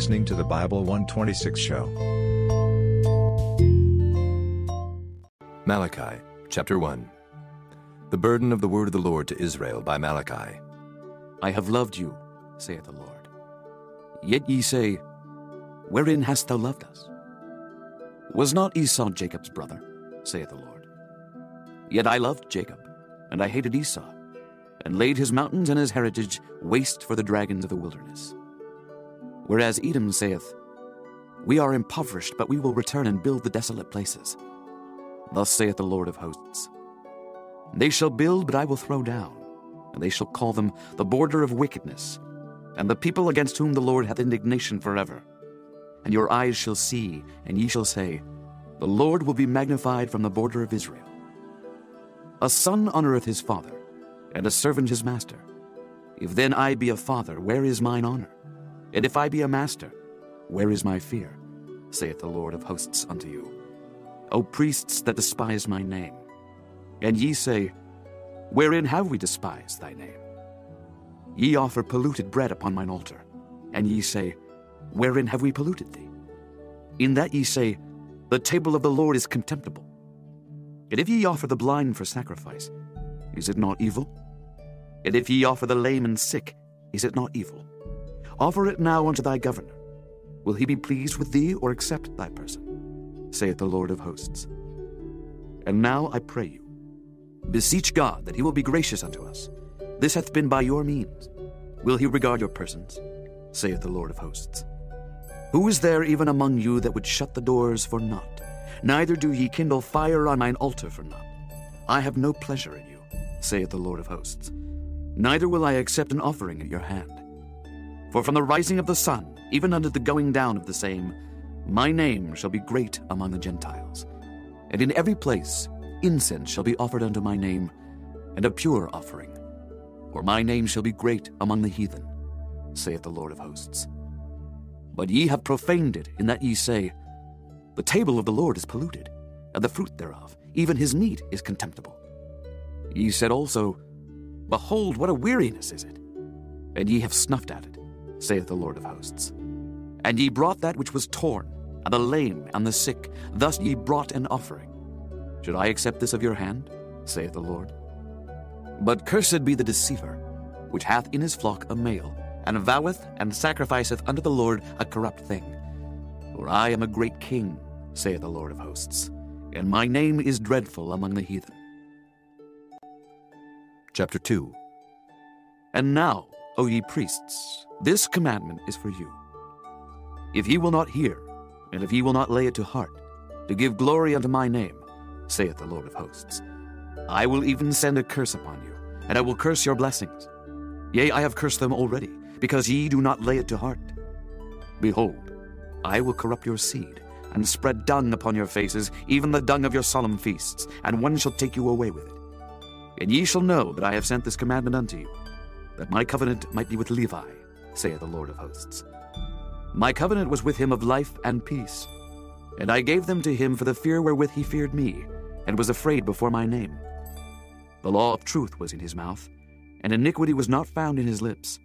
listening to the Bible 126 show. Malachi chapter 1 The burden of the word of the Lord to Israel by Malachi. I have loved you, saith the Lord. Yet ye say, Wherein hast thou loved us? Was not Esau Jacob's brother, saith the Lord? Yet I loved Jacob, and I hated Esau, and laid his mountains and his heritage waste for the dragons of the wilderness. Whereas Edom saith, We are impoverished, but we will return and build the desolate places. Thus saith the Lord of hosts They shall build, but I will throw down, and they shall call them the border of wickedness, and the people against whom the Lord hath indignation forever. And your eyes shall see, and ye shall say, The Lord will be magnified from the border of Israel. A son honoureth his father, and a servant his master. If then I be a father, where is mine honour? And if I be a master, where is my fear? saith the Lord of hosts unto you. O priests that despise my name. And ye say, Wherein have we despised thy name? Ye offer polluted bread upon mine altar, and ye say, Wherein have we polluted thee? In that ye say, The table of the Lord is contemptible. And if ye offer the blind for sacrifice, is it not evil? And if ye offer the lame and sick, is it not evil? Offer it now unto thy governor. Will he be pleased with thee or accept thy person? saith the Lord of hosts. And now I pray you, beseech God that he will be gracious unto us. This hath been by your means. Will he regard your persons? saith the Lord of hosts. Who is there even among you that would shut the doors for naught? Neither do ye kindle fire on mine altar for naught. I have no pleasure in you, saith the Lord of hosts. Neither will I accept an offering at your hand. For from the rising of the sun, even unto the going down of the same, my name shall be great among the Gentiles. And in every place incense shall be offered unto my name, and a pure offering. For my name shall be great among the heathen, saith the Lord of hosts. But ye have profaned it, in that ye say, The table of the Lord is polluted, and the fruit thereof, even his meat, is contemptible. Ye said also, Behold, what a weariness is it! And ye have snuffed at it, saith the Lord of hosts. And ye brought that which was torn, and the lame, and the sick, thus ye brought an offering. Should I accept this of your hand? saith the Lord. But cursed be the deceiver, which hath in his flock a male, and voweth and sacrificeth unto the Lord a corrupt thing. For I am a great king, saith the Lord of hosts, and my name is dreadful among the heathen. Chapter 2 And now, O ye priests, this commandment is for you. If ye will not hear, and if ye will not lay it to heart, to give glory unto my name, saith the Lord of hosts, I will even send a curse upon you, and I will curse your blessings. Yea, I have cursed them already, because ye do not lay it to heart. Behold, I will corrupt your seed, and spread dung upon your faces, even the dung of your solemn feasts, and one shall take you away with it. And ye shall know that I have sent this commandment unto you, that my covenant might be with Levi, saith the Lord of hosts. My covenant was with him of life and peace, and I gave them to him for the fear wherewith he feared me, and was afraid before my name. The law of truth was in his mouth, and iniquity was not found in his lips.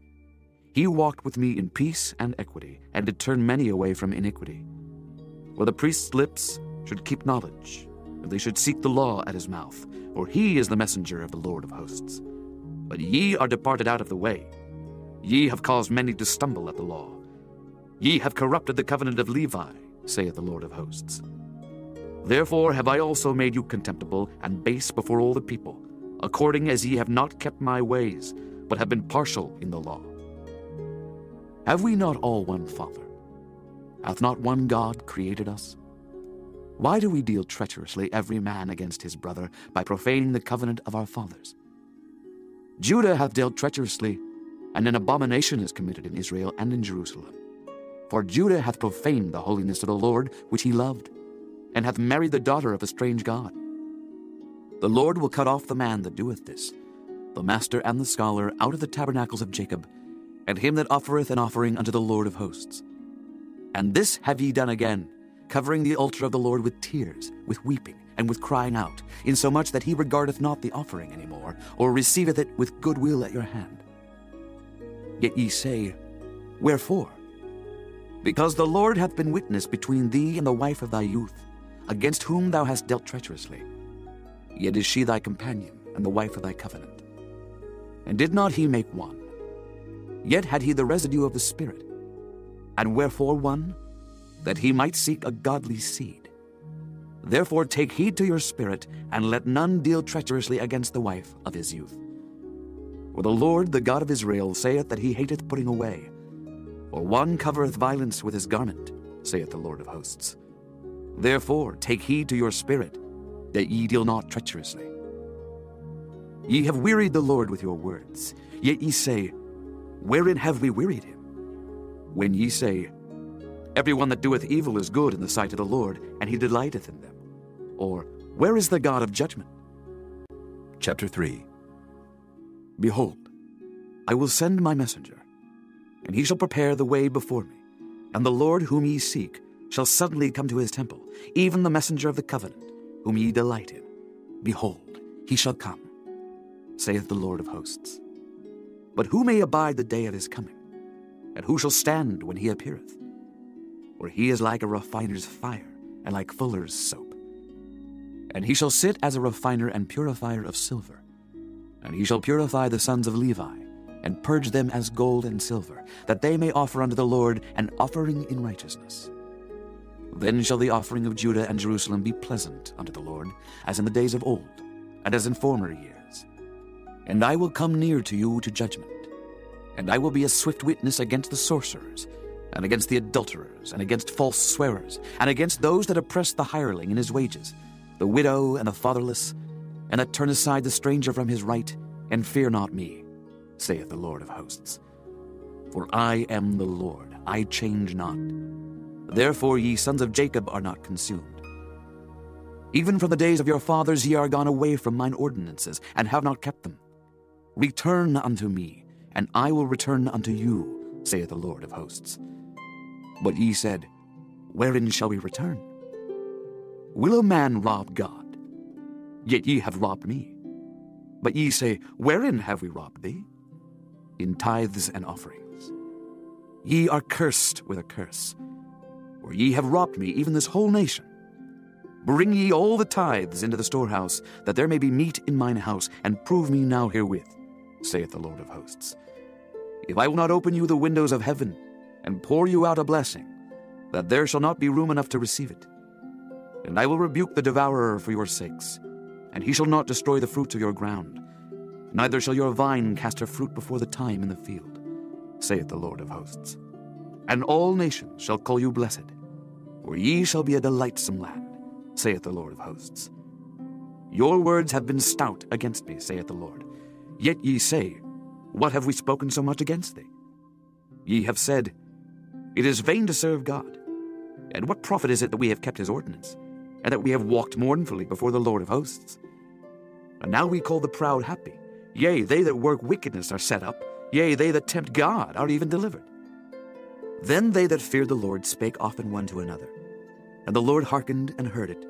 He walked with me in peace and equity, and did turn many away from iniquity. For the priest's lips should keep knowledge, and they should seek the law at his mouth, for he is the messenger of the Lord of hosts. But ye are departed out of the way. Ye have caused many to stumble at the law. Ye have corrupted the covenant of Levi, saith the Lord of hosts. Therefore have I also made you contemptible and base before all the people, according as ye have not kept my ways, but have been partial in the law. Have we not all one Father? Hath not one God created us? Why do we deal treacherously every man against his brother by profaning the covenant of our fathers? Judah hath dealt treacherously, and an abomination is committed in Israel and in Jerusalem. For Judah hath profaned the holiness of the Lord, which he loved, and hath married the daughter of a strange God. The Lord will cut off the man that doeth this, the master and the scholar, out of the tabernacles of Jacob, and him that offereth an offering unto the Lord of hosts. And this have ye done again, covering the altar of the Lord with tears, with weeping, and with crying out, insomuch that he regardeth not the offering any more, or receiveth it with good will at your hand. Yet ye say, Wherefore? Because the Lord hath been witness between thee and the wife of thy youth, against whom thou hast dealt treacherously. Yet is she thy companion and the wife of thy covenant. And did not he make one? Yet had he the residue of the Spirit. And wherefore one? That he might seek a godly seed. Therefore take heed to your spirit, and let none deal treacherously against the wife of his youth. For the Lord, the God of Israel, saith that he hateth putting away. For one covereth violence with his garment, saith the Lord of hosts. Therefore take heed to your spirit, that ye deal not treacherously. Ye have wearied the Lord with your words, yet ye say, Wherein have we wearied him? When ye say, Every one that doeth evil is good in the sight of the Lord, and he delighteth in them. Or, Where is the God of judgment? Chapter 3 Behold, I will send my messenger, and he shall prepare the way before me. And the Lord whom ye seek shall suddenly come to his temple, even the messenger of the covenant, whom ye delight in. Behold, he shall come, saith the Lord of hosts. But who may abide the day of his coming? And who shall stand when he appeareth? For he is like a refiner's fire, and like fuller's soap. And he shall sit as a refiner and purifier of silver. And he shall purify the sons of Levi, and purge them as gold and silver, that they may offer unto the Lord an offering in righteousness. Then shall the offering of Judah and Jerusalem be pleasant unto the Lord, as in the days of old, and as in former years. And I will come near to you to judgment, and I will be a swift witness against the sorcerers, and against the adulterers, and against false swearers, and against those that oppress the hireling in his wages, the widow and the fatherless, and that turn aside the stranger from his right, and fear not me, saith the Lord of hosts. For I am the Lord, I change not. Therefore ye sons of Jacob are not consumed. Even from the days of your fathers ye are gone away from mine ordinances, and have not kept them. Return unto me, and I will return unto you, saith the Lord of hosts. But ye said, Wherein shall we return? Will a man rob God? Yet ye have robbed me. But ye say, Wherein have we robbed thee? In tithes and offerings. Ye are cursed with a curse, for ye have robbed me, even this whole nation. Bring ye all the tithes into the storehouse, that there may be meat in mine house, and prove me now herewith, saith the Lord of hosts. If I will not open you the windows of heaven, and pour you out a blessing, that there shall not be room enough to receive it. And I will rebuke the devourer for your sakes, and he shall not destroy the fruits of your ground, neither shall your vine cast her fruit before the time in the field, saith the Lord of hosts. And all nations shall call you blessed, for ye shall be a delightsome land, saith the Lord of hosts. Your words have been stout against me, saith the Lord. Yet ye say, What have we spoken so much against thee? Ye have said, It is vain to serve God. And what profit is it that we have kept his ordinance, and that we have walked mournfully before the Lord of hosts? And now we call the proud happy. Yea, they that work wickedness are set up. Yea, they that tempt God are even delivered. Then they that feared the Lord spake often one to another. And the Lord hearkened and heard it.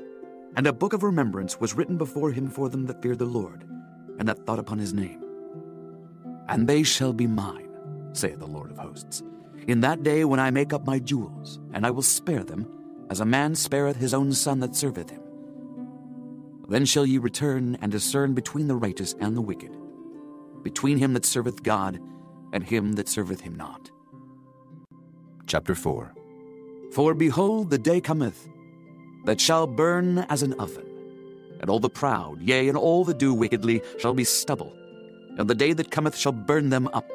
And a book of remembrance was written before him for them that feared the Lord, and that thought upon his name. And they shall be mine, saith the Lord of hosts, in that day when I make up my jewels, and I will spare them, as a man spareth his own son that serveth him. Then shall ye return and discern between the righteous and the wicked, between him that serveth God and him that serveth him not. Chapter 4 For behold, the day cometh that shall burn as an oven, and all the proud, yea, and all that do wickedly, shall be stubble. And the day that cometh shall burn them up,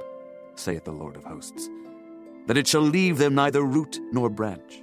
saith the Lord of hosts, that it shall leave them neither root nor branch.